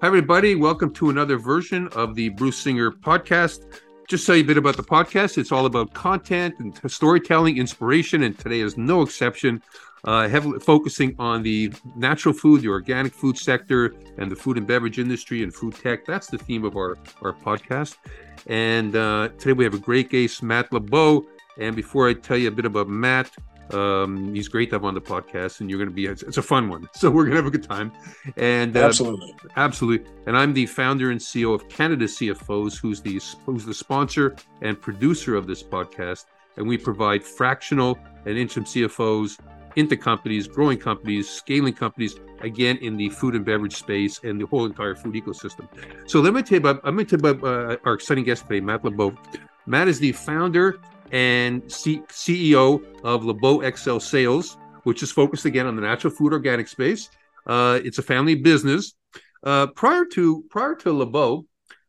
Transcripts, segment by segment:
Hi, everybody. Welcome to another version of the Bruce Singer podcast. Just tell you a bit about the podcast. It's all about content and storytelling, inspiration, and today is no exception. Uh, heavily focusing on the natural food, the organic food sector, and the food and beverage industry and food tech. That's the theme of our, our podcast. And uh, today we have a great guest, Matt LeBeau. And before I tell you a bit about Matt, um, he's great to have on the podcast, and you're going to be it's, it's, a fun one. So we're going to have a good time. And uh, absolutely, absolutely. And I'm the founder and CEO of Canada CFOs, who's the who's the sponsor and producer of this podcast. And we provide fractional and interim CFOs into companies, growing companies, scaling companies, again in the food and beverage space and the whole entire food ecosystem. So let me tell you about I'm going to tell you about uh, our exciting guest today, Matt LeBeau. Matt is the founder and C- CEO of LeBeau Excel Sales, which is focused again on the natural food organic space. Uh, it's a family business. Uh, prior to prior to LeBeau,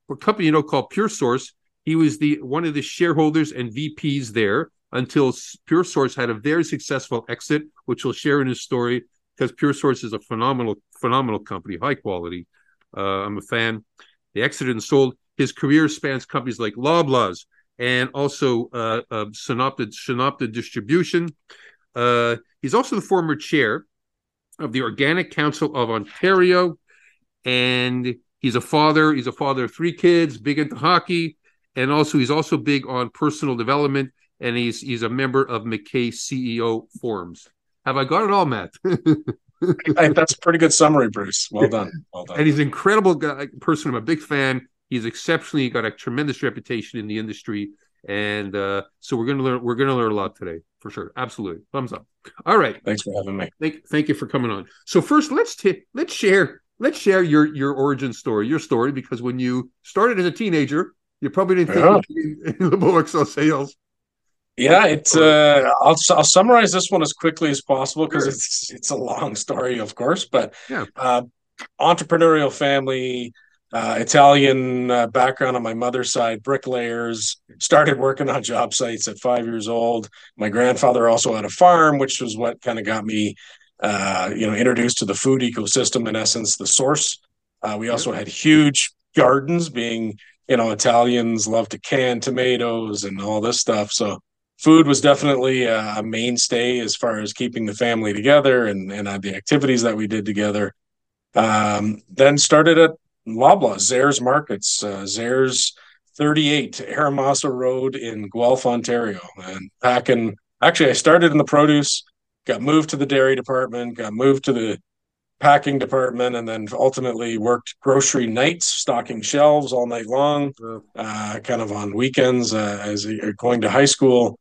a company you know called Pure Source, he was the one of the shareholders and VPs there until Pure Source had a very successful exit, which he'll share in his story because Pure Source is a phenomenal phenomenal company, high quality. Uh, I'm a fan. They exited and sold. His career spans companies like Loblaws, and also uh, uh, SunOpta, SunOpta Distribution. Uh, he's also the former chair of the Organic Council of Ontario, and he's a father. He's a father of three kids, big into hockey, and also he's also big on personal development. And he's he's a member of MacKay CEO forums. Have I got it all, Matt? that's a pretty good summary, Bruce. Well done. Well done. And he's an incredible guy, person. I'm a big fan. He's exceptionally got a tremendous reputation in the industry, and uh, so we're going to learn. We're going to learn a lot today for sure. Absolutely, thumbs up. All right. Thanks for having me. Thank, thank you for coming on. So first, let's t- let's share let's share your your origin story, your story, because when you started as a teenager, you probably didn't think yeah. in LeBeau Excel sales. Yeah, it's. Uh, I'll I'll summarize this one as quickly as possible because sure. it's it's a long story, of course. But yeah, uh, entrepreneurial family uh, Italian uh, background on my mother's side, bricklayers. Started working on job sites at five years old. My grandfather also had a farm, which was what kind of got me, uh, you know, introduced to the food ecosystem. In essence, the source. Uh, we also had huge gardens, being you know Italians love to can tomatoes and all this stuff. So food was definitely a mainstay as far as keeping the family together and and the activities that we did together. Um, then started at Loblaw, Zehrs Markets, uh, Zehrs 38, Eramosa Road in Guelph, Ontario. And packing, actually, I started in the produce, got moved to the dairy department, got moved to the packing department, and then ultimately worked grocery nights, stocking shelves all night long, uh, kind of on weekends uh, as a, going to high school.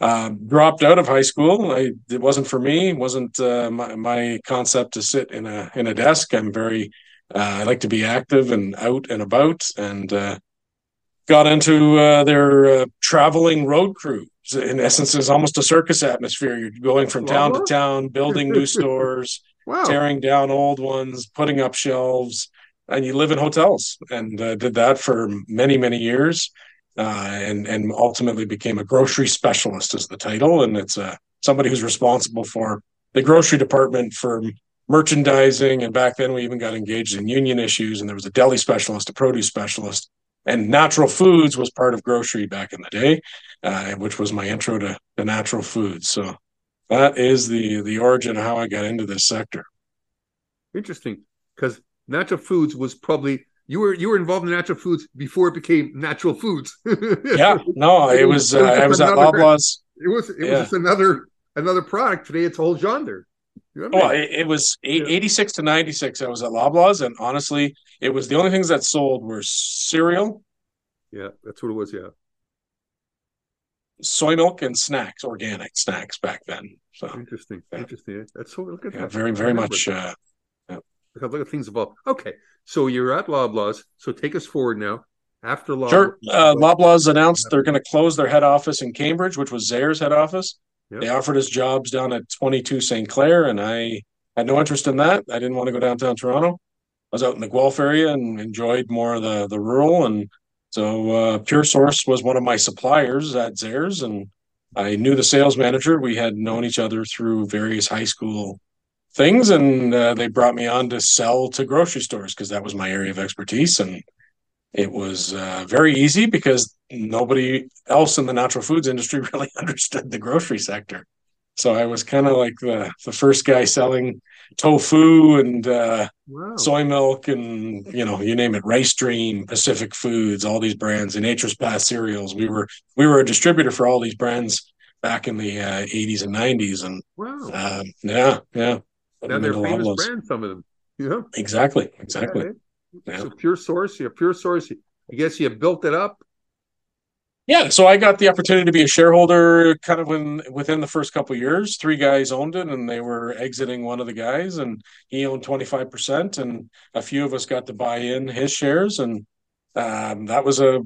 Uh, dropped out of high school. I, it wasn't for me. It wasn't uh, my, my concept to sit in a in a desk. I'm very I like to be active and out and about, and uh, got into uh, their uh, traveling road crew. In essence, it's almost a circus atmosphere. You're going from town to town, building new stores, wow. tearing down old ones, putting up shelves, and you live in hotels. And uh, did that for many, many years, uh, and and ultimately became a grocery specialist, is the title. And it's somebody who's responsible for the grocery department for merchandising. And back then, we even got engaged in union issues. And there was a deli specialist, a produce specialist, and natural foods was part of grocery back in the day, uh, which was my intro to, the natural foods. So that is the the origin of how I got into this sector. Interesting, because natural foods was probably you were you were involved in natural foods before it became natural foods. yeah, no, it was uh, I was at Loblaws. It was it yeah. was just another another product. Today, it's a whole genre. Well, it, it was eight, 86 to 96. I was at Loblaws, and honestly, it was the only things that sold were cereal. Yeah, that's what it was. Yeah. Soy milk and snacks, organic snacks back then. So interesting. Yeah. Interesting. That's so look at yeah, that. Very, very much. Uh, yeah. Look at things evolve. Okay. So you're at Loblaws. So take us forward now. After Loblaws. Sure. Uh, Loblaws announced they're going to close their head office in Cambridge, which was Zehrs' head office. They offered us jobs down at 22 St. Clair, and I had no interest in that. I didn't want to go downtown Toronto. I was out in the Guelph area and enjoyed more of the the rural. And so uh, Pure Source was one of my suppliers at Zehrs, and I knew the sales manager. We had known each other through various high school things, and uh, they brought me on to sell to grocery stores because that was my area of expertise, and it was uh, very easy because nobody else in the natural foods industry really understood the grocery sector. So I was kind of like the the first guy selling tofu and uh, wow. soy milk and you know you name it rice dream pacific foods all these brands and nature's path cereals. We were we were a distributor for all these brands back in the uh, 80s and 90s and wow. uh, yeah yeah. Now they're famous brands some of them. Yeah. Exactly exactly. Yeah. so pure source you pure source. I guess you built it up yeah, so I got the opportunity to be a shareholder kind of when within the first couple years. Three guys owned it, and they were exiting one of the guys, and he owned twenty five percent, and a few of us got to buy in his shares, and um, that was a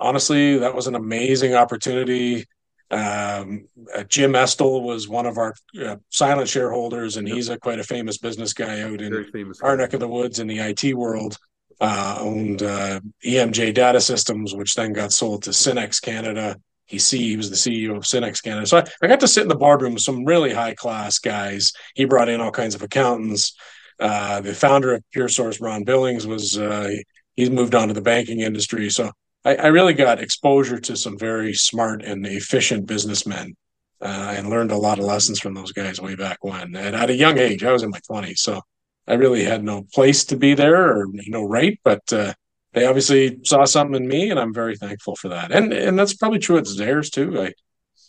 honestly that was an amazing opportunity. Um, uh, Jim Estill was one of our uh, silent shareholders, and he's a quite a famous business guy out in our neck of the woods in the IT world uh, owned uh, EMJ Data Systems, which then got sold to Synnex Canada. He, see, he was the CEO of Synnex Canada. So I, I got to sit in the boardroom with some really high class guys. He brought in all kinds of accountants. Uh, the founder of Pure Source, Ron Billings, was uh, he's moved on to the banking industry. So I, I, really got exposure to some very smart and efficient businessmen. Uh, and learned a lot of lessons from those guys way back when. And at a young age, I was in my 20s. So I really had no place to be there or no right, but uh, they obviously saw something in me, and I'm very thankful for that. And and that's probably true at Zehrs too. I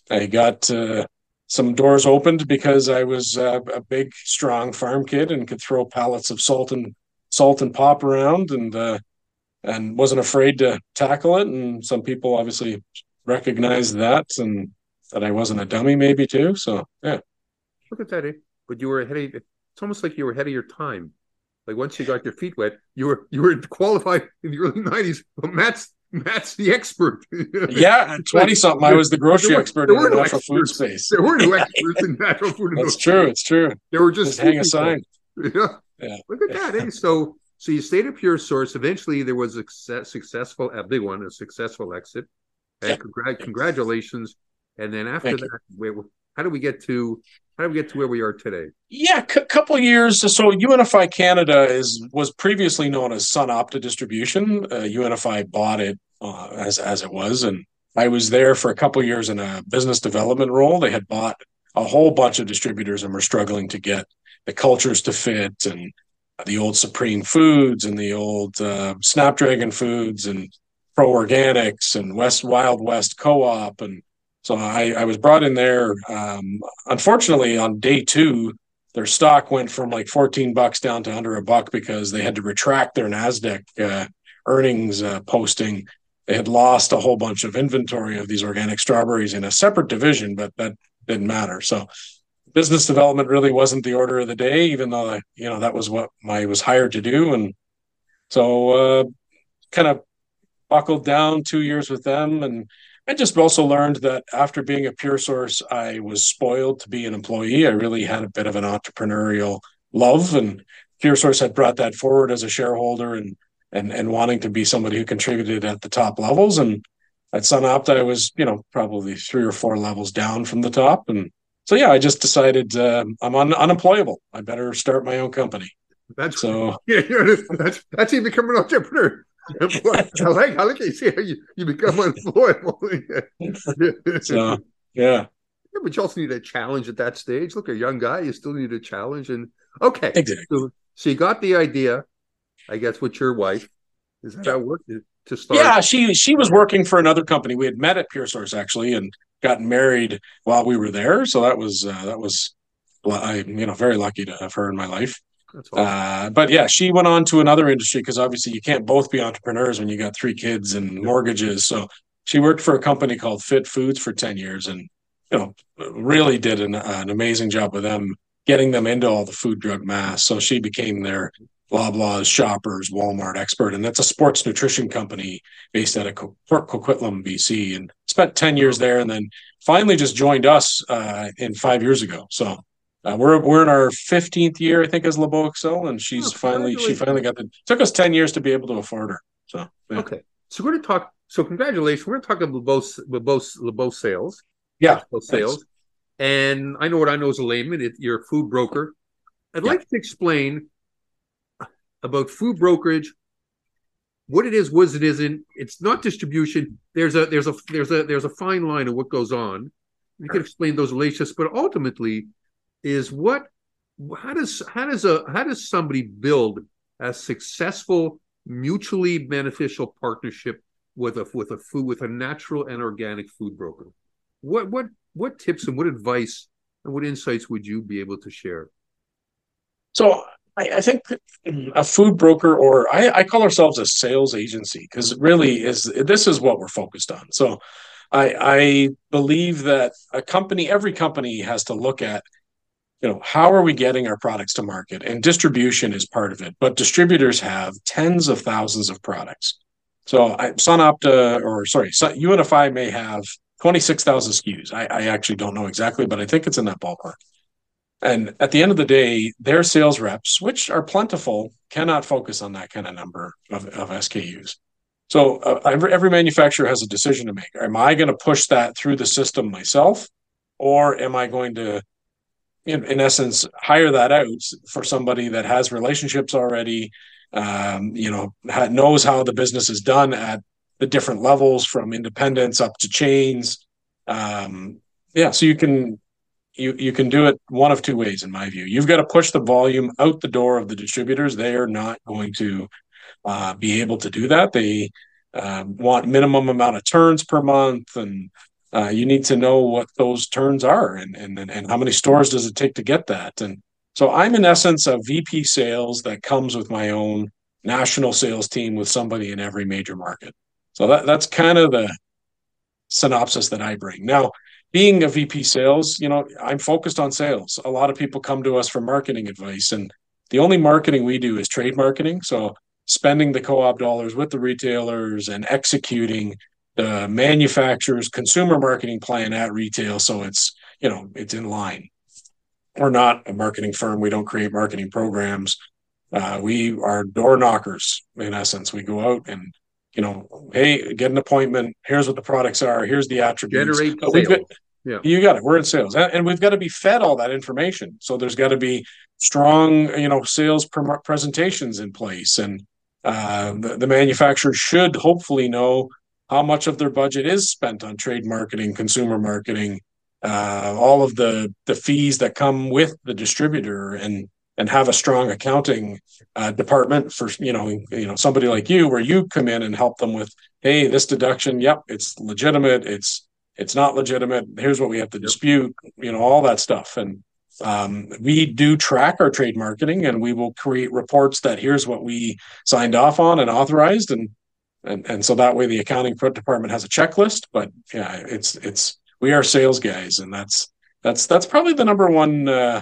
I got uh, some doors opened because I was uh, a big, strong farm kid and could throw pallets of salt and salt and pop around, and uh, and wasn't afraid to tackle it. And some people obviously recognized that, and that I wasn't a dummy, maybe too. So yeah. Look at that, eh? But you were ahead of it's almost like you were ahead of your time. Like once you got your feet wet, you were you were qualified in the early nineties. But Matt's Matt's the expert. yeah, twenty something, I was the grocery were, expert in the no natural food space. There were no experts in natural food. That's true. It's true. There were just, just hang a sign. Yeah. yeah. Look at that. Eh? So so you stayed at Pure Source. Eventually, there was a success, successful, a big one, a successful exit. And yeah. congr- congratulations. And then after Thank that, wait, how do we get to how do we get to where we are today? Yeah, a c- couple years. So UNFI Canada is was previously known as SunOpta Distribution. Uh, UNFI bought it uh, as as it was, and I was there for a couple years in a business development role. They had bought a whole bunch of distributors and were struggling to get the cultures to fit and the old Supreme Foods and the old uh, Snapdragon Foods and Pro Organics and West Wild West Co-op and so I, I was brought in there. Um, unfortunately, on day two, their stock went from like 14 bucks down to under a buck because they had to retract their NASDAQ uh, earnings uh, posting. They had lost a whole bunch of inventory of these organic strawberries in a separate division, but that didn't matter. So business development really wasn't the order of the day, even though you know that was what I was hired to do. And so uh, kind of buckled down two years with them and I just also learned that after being a pure source, I was spoiled to be an employee. I really had a bit of an entrepreneurial love, and pure source had brought that forward as a shareholder and and and wanting to be somebody who contributed at the top levels. And at SunOpta, I was you know probably three or four levels down from the top, and so yeah, I just decided uh, I'm un- unemployable. I better start my own company. That's so. Yeah, that's that's you become an entrepreneur. I like I like you see how you, you become unemployable. so yeah. Yeah, but you also need a challenge at that stage. Look, a young guy, you still need a challenge. And okay, exactly. so, so you got the idea, I guess, with your wife. Is that yeah. how it worked to start? Yeah, she she was working for another company. We had met at Pure Source actually, and gotten married while we were there. So that was uh, that was I you know very lucky to have her in my life. Uh, but yeah, she went on to another industry because obviously you can't both be entrepreneurs when you got three kids and mortgages. So she worked for a company called Fit Foods for 10 years and, you know, really did an, an amazing job with them, getting them into all the food drug mass. So she became their blah Loblaws, Shoppers, Walmart expert. And that's a sports nutrition company based out of Co- Coquitlam, BC, and spent 10 years there and then finally just joined us uh, in five years ago. So uh, we're we're in our 15th year, I think, as LeBeau Excel, and she's oh, finally she finally got the. Took us 10 years to be able to afford her. So yeah. okay, so we're going to talk. So congratulations, we're going to talk about LeBeau LeBeau LeBeau sales. Yeah, sales. And I know what I know as a layman. It, you're a food broker. I'd yeah. like to explain about food brokerage, what it is, what it isn't. It's not distribution. There's a there's a there's a there's a fine line of what goes on. You can explain those relationships, but ultimately, is what how does how does a how does somebody build a successful mutually beneficial partnership with a with a food with a natural and organic food broker? What what what tips and what advice and what insights would you be able to share? So I, I think a food broker or I, I call ourselves a sales agency because really is this is what we're focused on. So I, I believe that a company every company has to look at you know how are we getting our products to market? And distribution is part of it but distributors have tens of thousands of products. So I, SunOpta or sorry UNFI may have 26,000 SKUs I, I actually don't know exactly but I think it's in that ballpark. And at the end of the day their sales reps which are plentiful cannot focus on that kind of number of, of SKUs so uh, every, every manufacturer has a decision to make. Am I going to push that through the system myself or am I going to in, in essence hire that out for somebody that has relationships already um, you know ha- knows how the business is done at the different levels from independents up to chains. Um, yeah so you can you you can do it one of two ways in my view. You've got to push the volume out the door of the distributors. They are not going to uh, be able to do that. They um, want minimum amount of turns per month and uh, you need to know what those turns are and, and and how many stores does it take to get that. And so i'm in essence a vp sales that comes with my own national sales team with somebody in every major market. So that, that's kind of the synopsis that i bring. Now being a vp sales you know i'm focused on sales. A lot of people come to us for marketing advice and the only marketing we do is trade marketing. So spending the co-op dollars with the retailers and executing the manufacturer's consumer marketing plan at retail so it's you know it's in line. We're not a marketing firm. We don't create marketing programs. Uh, we are door knockers in essence. We go out and you know hey get an appointment. Here's what the products are. Here's the attributes. Generate sales. Got, yeah. you got it. We're in sales. And we've got to be fed all that information. So there's got to be strong you know sales presentations in place. And uh, the, the manufacturer should hopefully know how much of their budget is spent on trade marketing, consumer marketing, uh, all of the the fees that come with the distributor, and and have a strong accounting uh, department for you know you know somebody like you where you come in and help them with hey this deduction yep it's legitimate it's it's not legitimate here's what we have to dispute you know all that stuff. And um, we do track our trade marketing and we will create reports that here's what we signed off on and authorized and and and so that way the accounting department has a checklist but yeah it's it's we are sales guys and that's that's that's probably the number one uh,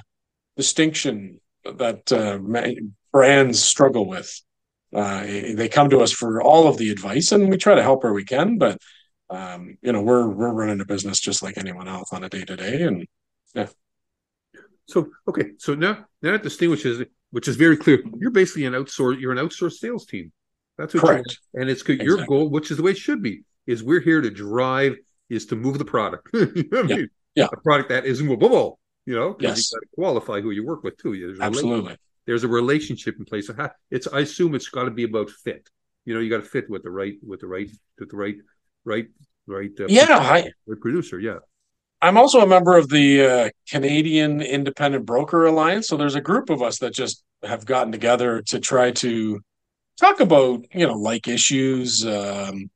distinction that uh, brands struggle with. Uh, they come to us for all of the advice and we try to help where we can but um, you know we're we're running a business just like anyone else on a day to day and yeah. So okay. So now now that distinguishes which is very clear. You're basically an outsource you're an outsourced sales team that's what Correct. and it's exactly. your goal, which is the way it should be, is we're here to drive, is to move the product. you know yeah. mean? yeah. A product that is movable, you know, yes. you got to qualify who you work with too. There's Absolutely. There's a relationship in place. It's I assume it's got to be about fit. You know, you got to fit with the right with the right with the right right right uh, yeah, producer, I, producer, yeah. I'm also a member of the uh, Canadian Independent Broker Alliance. So there's a group of us that just have gotten together to try to talk about you know like issues um,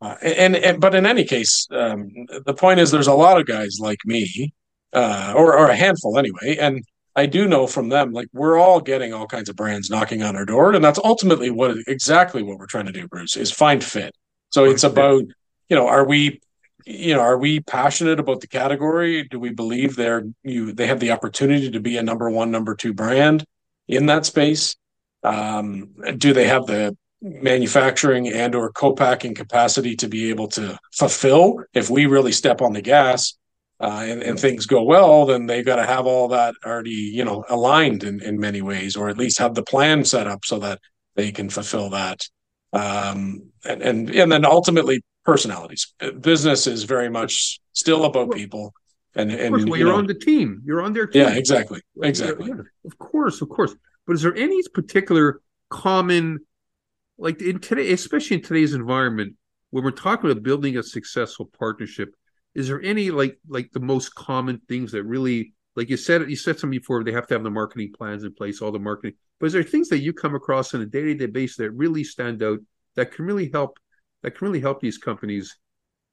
uh, and, and but in any case um, the point is there's a lot of guys like me uh, or, or a handful anyway and i do know from them like we're all getting all kinds of brands knocking on our door and that's ultimately what exactly what we're trying to do bruce is find fit. So it's about you know are we you know are we passionate about the category? Do we believe they're you they have the opportunity to be a number one number two brand in that space um, do they have the manufacturing and or co-packing capacity to be able to fulfill if we really step on the gas uh, and, and, things go well then they've got to have all that already you know aligned in, in many ways or at least have the plan set up so that they can fulfill that um, and, and and then ultimately personalities business is very much still about people And and well, you you're know, on the team. You're on their team. yeah, exactly, exactly. Yeah, of course, of course. But is there any particular common, like in today, especially in today's environment, when we're talking about building a successful partnership, is there any like like the most common things that really, like you said, you said something before, they have to have the marketing plans in place, all the marketing. But is there things that you come across on a day to day basis that really stand out that can really help that can really help these companies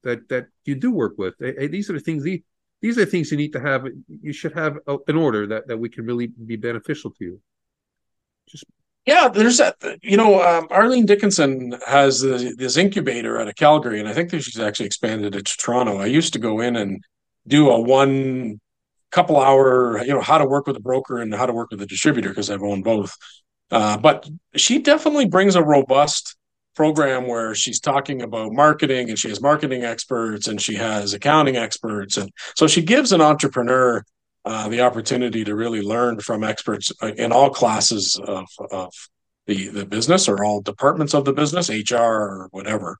that that you do work with? These are the things these these are the things you need to have. You should have uh, an order that that we can really be beneficial to you. Just yeah, there's that. You know, um, Arlene Dickinson has this, this incubator out of Calgary, and I think that she's actually expanded it to Toronto. I used to go in and do a one couple hour, you know, how to work with a broker and how to work with a distributor because I've owned both. Uh, but she definitely brings a robust program where she's talking about marketing and she has marketing experts and she has accounting experts and so she gives an entrepreneur uh, the opportunity to really learn from experts uh, in all classes of, of the, the business or all departments of the business, HR or whatever.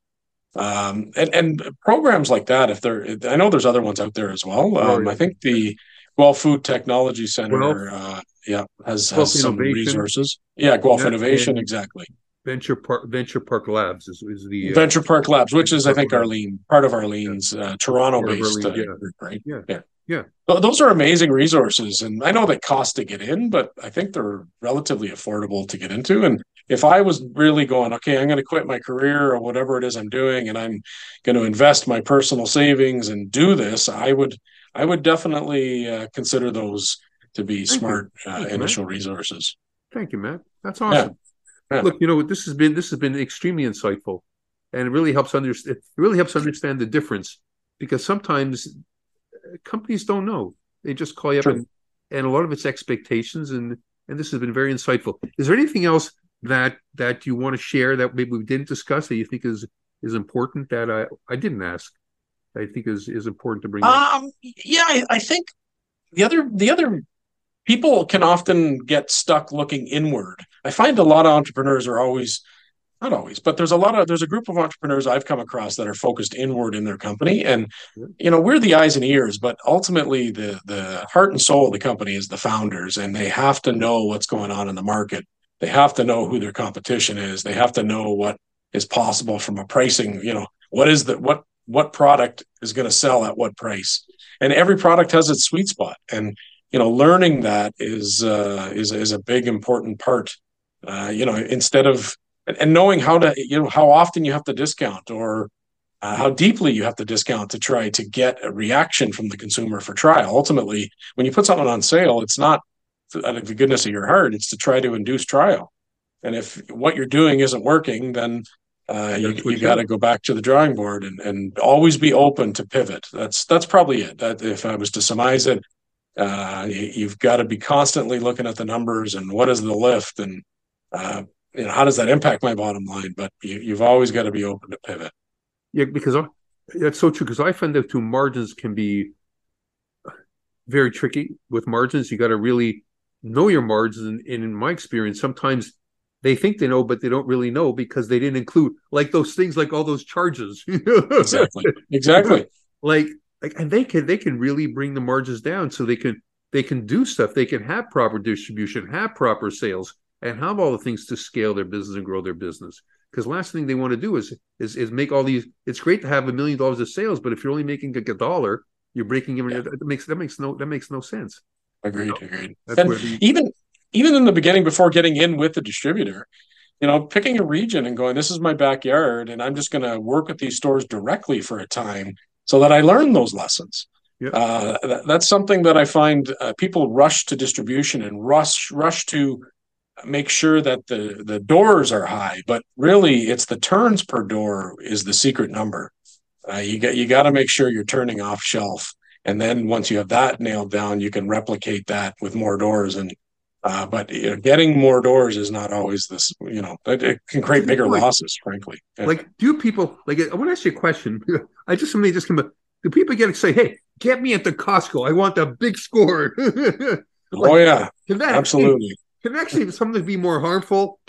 Um, and, and programs like that, if there, I know there's other ones out there as well. Um, I think the Guelph Food Technology Center, uh, yeah, has, has some resources. Yeah, Guelph yeah, Innovation, exactly. Venture Park Venture Park Labs is, is the uh, Venture Park Labs, which is I think Arlene part of Arlene's uh, Toronto based uh, yeah. group, right? Yeah, yeah, yeah. those are amazing resources, and I know they cost to get in, but I think they're relatively affordable to get into. And if I was really going, okay, I'm going to quit my career or whatever it is I'm doing, and I'm going to invest my personal savings and do this, I would I would definitely uh, consider those to be Thank smart uh, you, initial resources. Thank you, Matt. That's awesome. Yeah. Look, you know, this has been this has been extremely insightful, and it really helps understand. It really helps understand the difference because sometimes companies don't know. They just call you up, and, and a lot of it's expectations, and and this has been very insightful. Is there anything else that that you want to share that maybe we didn't discuss that you think is is important that I I didn't ask? I think is is important to bring. Um, up? yeah, I, I think the other the other people can often get stuck looking inward. I find a lot of entrepreneurs are always not always, but there's a lot of there's a group of entrepreneurs I've come across that are focused inward in their company, and you know we're the eyes and ears, but ultimately the the heart and soul of the company is the founders, and they have to know what's going on in the market. They have to know who their competition is. They have to know what is possible from a pricing. You know what is the what what product is going to sell at what price, and every product has its sweet spot, and you know learning that is uh, is is a big important part uh, you know instead of and knowing how to you know how often you have to discount or uh, how deeply you have to discount to try to get a reaction from the consumer for trial ultimately when you put something on sale it's not out of the goodness of your heart it's to try to induce trial and if what you're doing isn't working then uh, you, you got to go back to the drawing board and, and always be open to pivot. That's that's probably it. That if I was to surmise it, uh, you, have got to be constantly looking at the numbers and what is the lift and uh, you know how does that impact my bottom line. But you, have always got to be open to pivot. Yeah, because I, that's so true. Because I find that two margins can be very tricky with margins. You got to really know your margins. And, and in my experience, sometimes they think they know, but they don't really know because they didn't include like those things, like all those charges. exactly. Exactly. like like and they can they can really bring the margins down so they can they can do stuff they can have proper distribution have proper sales and have all the things to scale their business and grow their business because last thing they want to do is is is make all these it's great to have a million dollars of sales but if you're only making like a dollar you're breaking even yeah. that makes that makes no that makes no sense agreed you know? agreed and the, even even in the beginning before getting in with the distributor you know picking a region and going this is my backyard and i'm just going to work with these stores directly for a time so that I learn those lessons. Yep. Uh, that, that's something that I find uh, people rush to distribution and rush rush to make sure that the the doors are high, but really it's the turns per door is the secret number. Uh, you get you got to make sure you're turning off shelf, and then once you have that nailed down, you can replicate that with more doors. And uh, but you know, getting more doors is not always this. You know, it, it can create bigger losses, frankly. Like, do people like? I want to ask you a question. I just somebody just come. Up, do people get say, Hey, get me at the Costco. I want the big score. like, oh yeah, absolutely. Can actually something be more harmful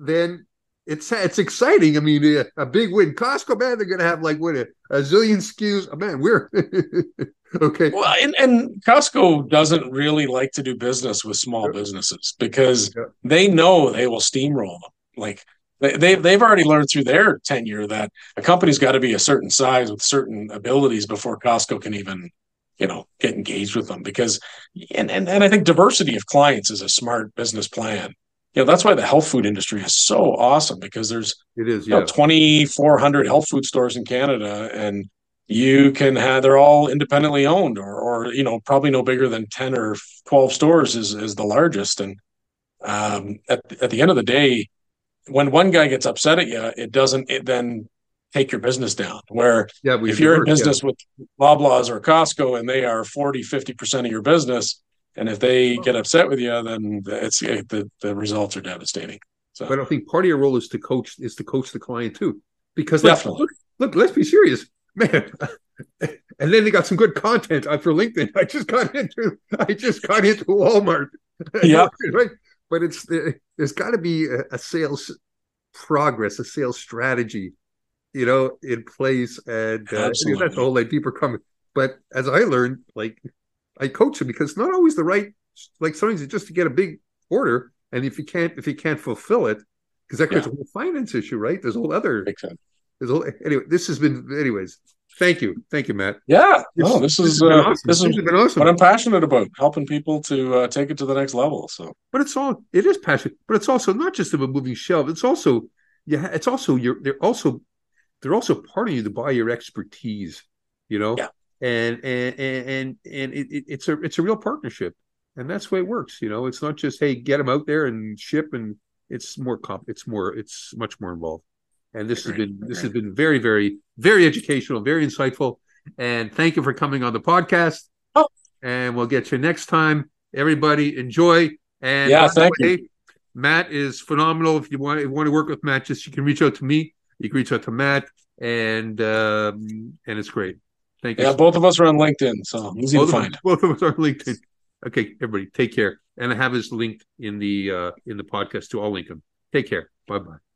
than it's it's exciting. I mean, a, a big win. Costco, man, they're going to have like what a, a zillion SKUs. Oh, man, we're okay. Well, and, and Costco doesn't really like to do business with small businesses because Yeah. they know they will steamroll them. Like they, they they've already learned through their tenure that a company's got to be a certain size with certain abilities before Costco can even, you know, get engaged with them. Because and and, and I think diversity of clients is a smart business plan. You know, that's why the health food industry is so awesome because there's It is, you know, yeah. 2,400 health food stores in Canada, and you can have they're all independently owned, or or you know, probably no bigger than 10 or 12 stores is is the largest. And um, at at the end of the day, when one guy gets upset at you, it doesn't it then take your business down. Where Yeah, if you're in diverse, yeah. business with Loblaws or Costco and they are 40, 50% of your business, and if they get upset with you, then it's the, the results are devastating. So But I think part of your role is to coach is to coach the client too, because Definitely. look, look, let's be serious, man. and then they got some good content uh, for LinkedIn. I just got into I just got into Walmart. Yeah. right. But it's there's got to be a, a sales progress, a sales strategy, you know, in place, and uh, that's the whole like people coming. But as I learned, like I coach them because it's not always the right. Like sometimes it's just to get a big order, and if you can't if you can't fulfill it, because that creates a whole finance issue, right? There's a whole other. makes sense. There's a whole, anyway. This has been anyways. Thank you, thank you, Matt. Yeah, no, this has is uh, awesome. this is has been awesome. what I'm passionate about, helping people to uh, take it to the next level. So but it's all it is passion but it's also not just about moving shelves it's also yeah it's also you're they're also they're also part of you to buy your expertise you know Yeah. and and and and, it, it- it's a it's a real partnership and that's the way it works you know it's not just hey get them out there and ship and it's more comp it's more it's much more involved and this has Agree, been this has been very very very educational very insightful and thank you for coming on the podcast Oh. and we'll get you next time everybody enjoy and Yeah, thank you. Matt is phenomenal. If you want, if you want to work with Matt, just you can reach out to me. You can reach out to Matt, and um, and it's great. Thank you. yeah, both of us are on LinkedIn, so easy both, to of find. us, both of us are on LinkedIn. Okay, everybody, take care, and I have his link in the uh, in the podcast too. I'll link him. Take care. Bye bye.